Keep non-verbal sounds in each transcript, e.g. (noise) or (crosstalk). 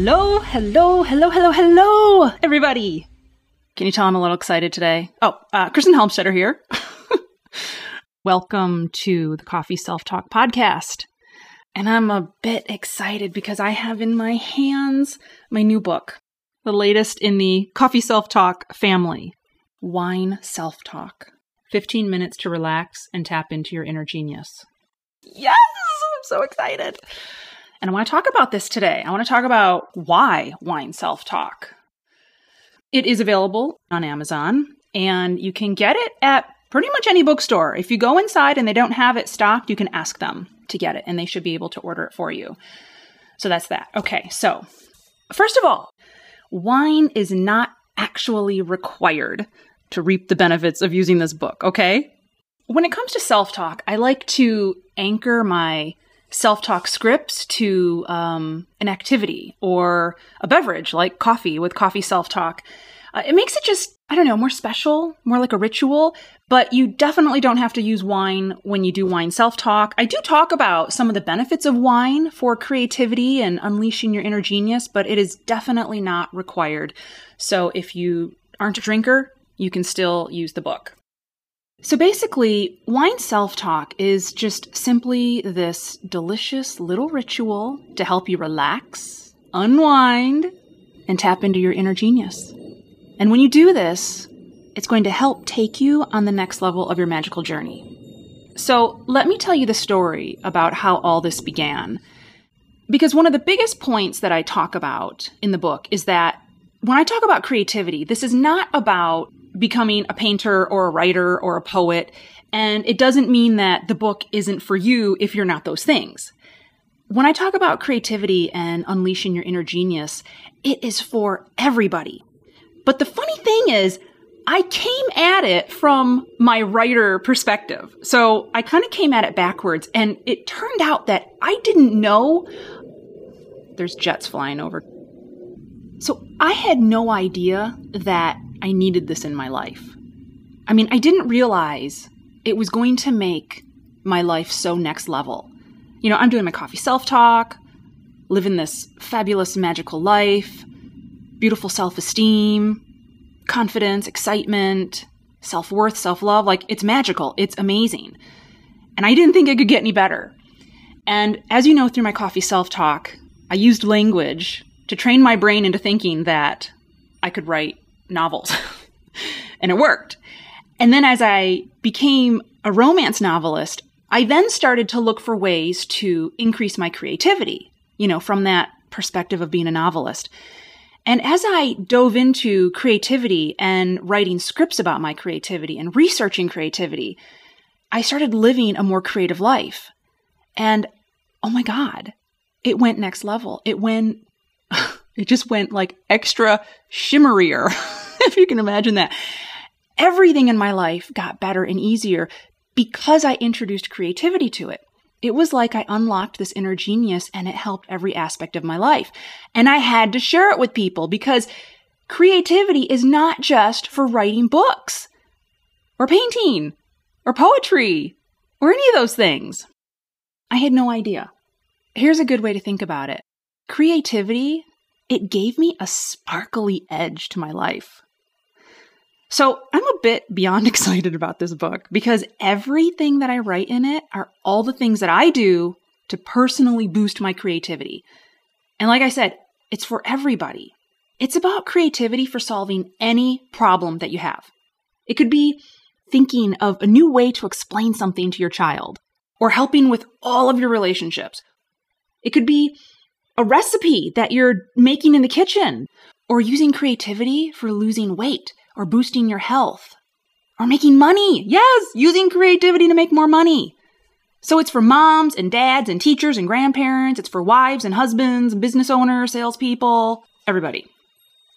Hello, hello, hello, hello, hello, everybody. Can you tell I'm a little excited today? Oh, uh, Kristen Helmstetter here. (laughs) Welcome to the Coffee Self Talk podcast. And I'm a bit excited because I have in my hands my new book, the latest in the Coffee Self Talk family Wine Self Talk 15 minutes to relax and tap into your inner genius. Yes, I'm so excited. And I want to talk about this today. I want to talk about why wine self talk. It is available on Amazon and you can get it at pretty much any bookstore. If you go inside and they don't have it stocked, you can ask them to get it and they should be able to order it for you. So that's that. Okay, so first of all, wine is not actually required to reap the benefits of using this book, okay? When it comes to self talk, I like to anchor my self talk scripts to um, an activity or a beverage like coffee with coffee self talk. Uh, it makes it just, I don't know, more special, more like a ritual, but you definitely don't have to use wine when you do wine self talk. I do talk about some of the benefits of wine for creativity and unleashing your inner genius, but it is definitely not required. So if you aren't a drinker, you can still use the book. So basically, wine self talk is just simply this delicious little ritual to help you relax, unwind, and tap into your inner genius. And when you do this, it's going to help take you on the next level of your magical journey. So let me tell you the story about how all this began. Because one of the biggest points that I talk about in the book is that when I talk about creativity, this is not about becoming a painter or a writer or a poet. And it doesn't mean that the book isn't for you if you're not those things. When I talk about creativity and unleashing your inner genius, it is for everybody. But the funny thing is, I came at it from my writer perspective. So I kind of came at it backwards, and it turned out that I didn't know. There's jets flying over. So I had no idea that I needed this in my life. I mean, I didn't realize it was going to make my life so next level. You know, I'm doing my coffee self talk, living this fabulous, magical life, beautiful self esteem, confidence, excitement, self worth, self love. Like, it's magical. It's amazing. And I didn't think it could get any better. And as you know, through my coffee self talk, I used language to train my brain into thinking that I could write novels. (laughs) and it worked. And then as I became a romance novelist, I then started to look for ways to increase my creativity, you know, from that perspective of being a novelist. And as I dove into creativity and writing scripts about my creativity and researching creativity, I started living a more creative life. And oh my God, it went next level. It went, (laughs) it just went like extra shimmerier. (laughs) if you can imagine that. Everything in my life got better and easier because I introduced creativity to it. It was like I unlocked this inner genius and it helped every aspect of my life. And I had to share it with people because creativity is not just for writing books or painting or poetry or any of those things. I had no idea. Here's a good way to think about it. Creativity, it gave me a sparkly edge to my life. So I'm a bit beyond (laughs) excited about this book because everything that I write in it are all the things that I do to personally boost my creativity. And like I said, it's for everybody. It's about creativity for solving any problem that you have. It could be thinking of a new way to explain something to your child or helping with all of your relationships. It could be a recipe that you're making in the kitchen or using creativity for losing weight or boosting your health or making money. Yes, using creativity to make more money. So it's for moms and dads and teachers and grandparents. It's for wives and husbands, business owners, salespeople, everybody.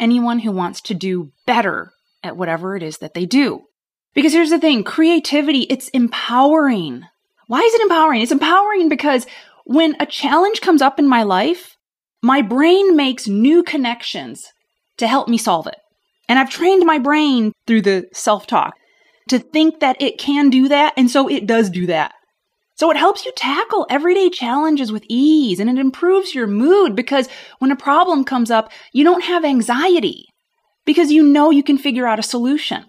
Anyone who wants to do better at whatever it is that they do. Because here's the thing creativity, it's empowering. Why is it empowering? It's empowering because when a challenge comes up in my life, my brain makes new connections to help me solve it. And I've trained my brain through the self talk to think that it can do that. And so it does do that. So it helps you tackle everyday challenges with ease and it improves your mood because when a problem comes up, you don't have anxiety because you know you can figure out a solution.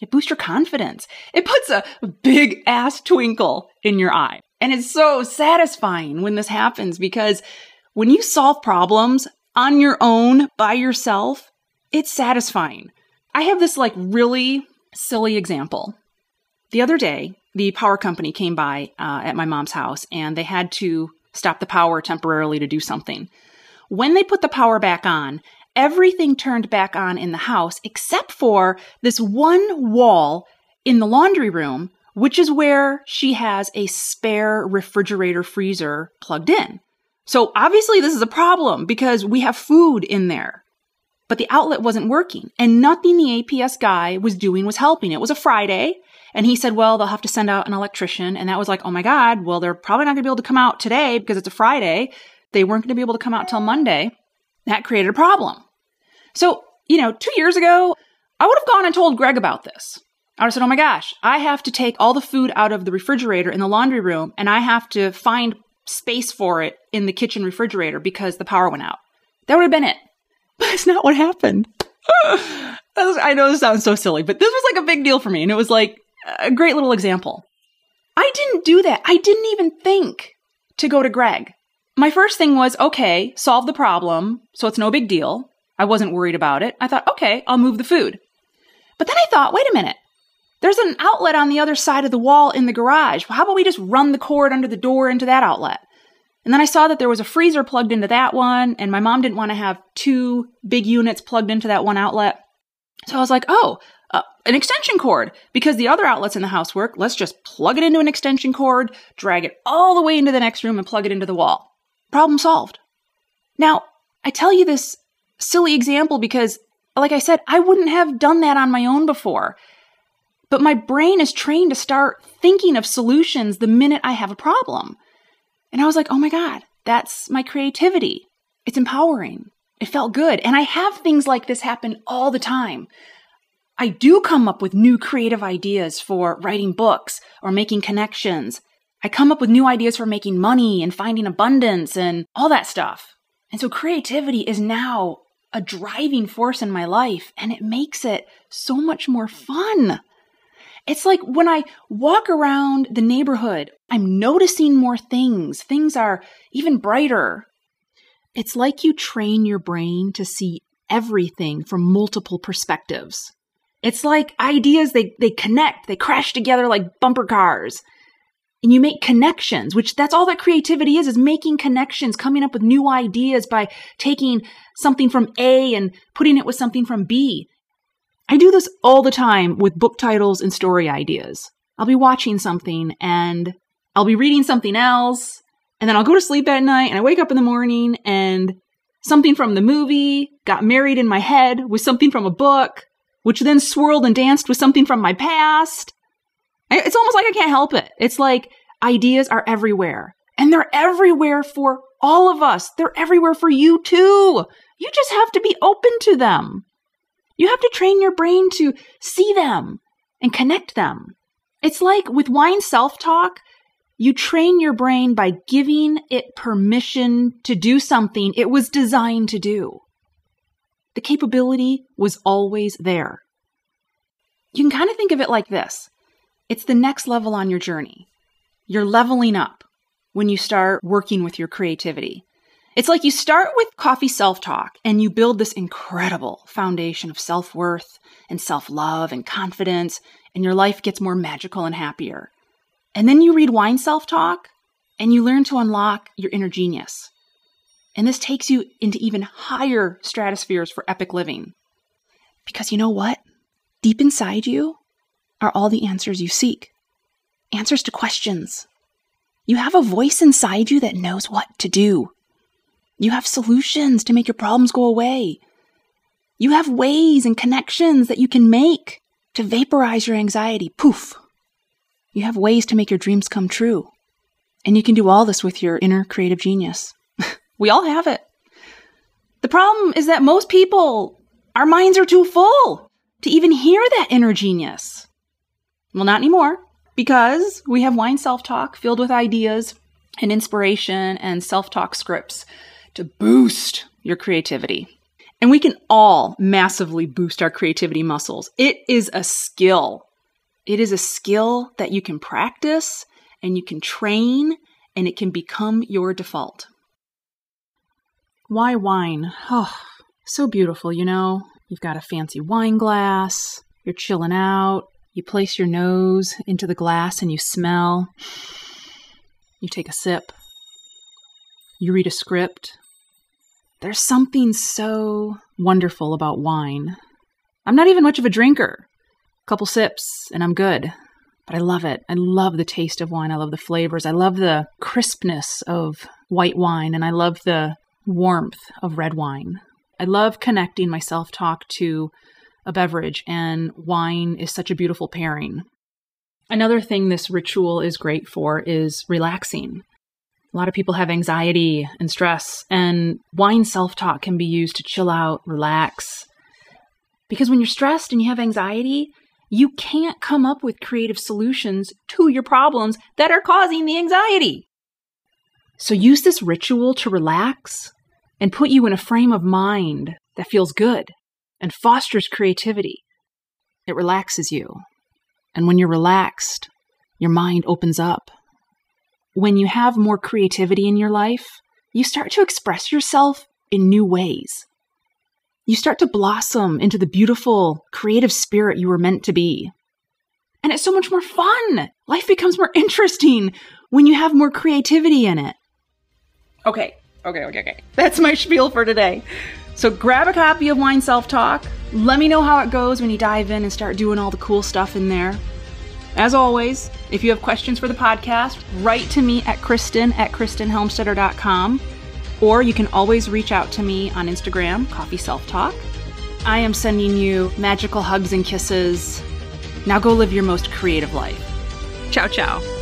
It boosts your confidence. It puts a big ass twinkle in your eye. And it's so satisfying when this happens because when you solve problems on your own by yourself, it's satisfying. I have this like really silly example. The other day, the power company came by uh, at my mom's house and they had to stop the power temporarily to do something. When they put the power back on, everything turned back on in the house except for this one wall in the laundry room, which is where she has a spare refrigerator freezer plugged in. So obviously, this is a problem because we have food in there. But the outlet wasn't working, and nothing the APS guy was doing was helping. It was a Friday, and he said, well, they'll have to send out an electrician. And that was like, oh my God, well, they're probably not going to be able to come out today because it's a Friday. They weren't going to be able to come out till Monday. That created a problem. So, you know, two years ago, I would have gone and told Greg about this. I said, oh my gosh, I have to take all the food out of the refrigerator in the laundry room and I have to find space for it in the kitchen refrigerator because the power went out. That would have been it. (laughs) But it's not what happened. (laughs) I know this sounds so silly, but this was like a big deal for me. And it was like, a great little example. I didn't do that. I didn't even think to go to Greg. My first thing was, okay, solve the problem, so it's no big deal. I wasn't worried about it. I thought, okay, I'll move the food. But then I thought, wait a minute. There's an outlet on the other side of the wall in the garage. How about we just run the cord under the door into that outlet? And then I saw that there was a freezer plugged into that one, and my mom didn't want to have two big units plugged into that one outlet. So I was like, oh, uh, an extension cord because the other outlets in the house work. Let's just plug it into an extension cord, drag it all the way into the next room, and plug it into the wall. Problem solved. Now, I tell you this silly example because, like I said, I wouldn't have done that on my own before. But my brain is trained to start thinking of solutions the minute I have a problem. And I was like, oh my God, that's my creativity. It's empowering. It felt good. And I have things like this happen all the time. I do come up with new creative ideas for writing books or making connections. I come up with new ideas for making money and finding abundance and all that stuff. And so creativity is now a driving force in my life and it makes it so much more fun. It's like when I walk around the neighborhood, I'm noticing more things. Things are even brighter. It's like you train your brain to see everything from multiple perspectives. It's like ideas, they, they connect, they crash together like bumper cars. And you make connections, which that's all that creativity is, is making connections, coming up with new ideas by taking something from A and putting it with something from B. I do this all the time with book titles and story ideas. I'll be watching something and I'll be reading something else, and then I'll go to sleep at night and I wake up in the morning and something from the movie got married in my head with something from a book which then swirled and danced with something from my past. It's almost like I can't help it. It's like ideas are everywhere and they're everywhere for all of us. They're everywhere for you too. You just have to be open to them. You have to train your brain to see them and connect them. It's like with wine self talk, you train your brain by giving it permission to do something it was designed to do. The capability was always there. You can kind of think of it like this it's the next level on your journey. You're leveling up when you start working with your creativity. It's like you start with coffee self talk and you build this incredible foundation of self worth and self love and confidence, and your life gets more magical and happier. And then you read wine self talk and you learn to unlock your inner genius. And this takes you into even higher stratospheres for epic living. Because you know what? Deep inside you are all the answers you seek answers to questions. You have a voice inside you that knows what to do. You have solutions to make your problems go away. You have ways and connections that you can make to vaporize your anxiety. Poof. You have ways to make your dreams come true. And you can do all this with your inner creative genius. (laughs) We all have it. The problem is that most people, our minds are too full to even hear that inner genius. Well, not anymore. because we have wine self talk filled with ideas and inspiration and self talk scripts to boost your creativity. And we can all massively boost our creativity muscles. It is a skill. It is a skill that you can practice and you can train and it can become your default. Why wine? Oh, so beautiful, you know? You've got a fancy wine glass, you're chilling out, you place your nose into the glass and you smell. You take a sip. You read a script. There's something so wonderful about wine. I'm not even much of a drinker. A couple sips and I'm good. But I love it. I love the taste of wine. I love the flavors. I love the crispness of white wine and I love the warmth of red wine. I love connecting my self talk to a beverage, and wine is such a beautiful pairing. Another thing this ritual is great for is relaxing. A lot of people have anxiety and stress, and wine self talk can be used to chill out, relax. Because when you're stressed and you have anxiety, you can't come up with creative solutions to your problems that are causing the anxiety. So use this ritual to relax and put you in a frame of mind that feels good and fosters creativity. It relaxes you. And when you're relaxed, your mind opens up. When you have more creativity in your life, you start to express yourself in new ways. You start to blossom into the beautiful, creative spirit you were meant to be. And it's so much more fun. Life becomes more interesting when you have more creativity in it. Okay, okay, okay, okay. That's my spiel for today. So grab a copy of Wine Self Talk. Let me know how it goes when you dive in and start doing all the cool stuff in there. As always, if you have questions for the podcast, write to me at Kristen at KristenHelmstetter.com, or you can always reach out to me on Instagram, Coffee Self Talk. I am sending you magical hugs and kisses. Now go live your most creative life. Ciao, ciao.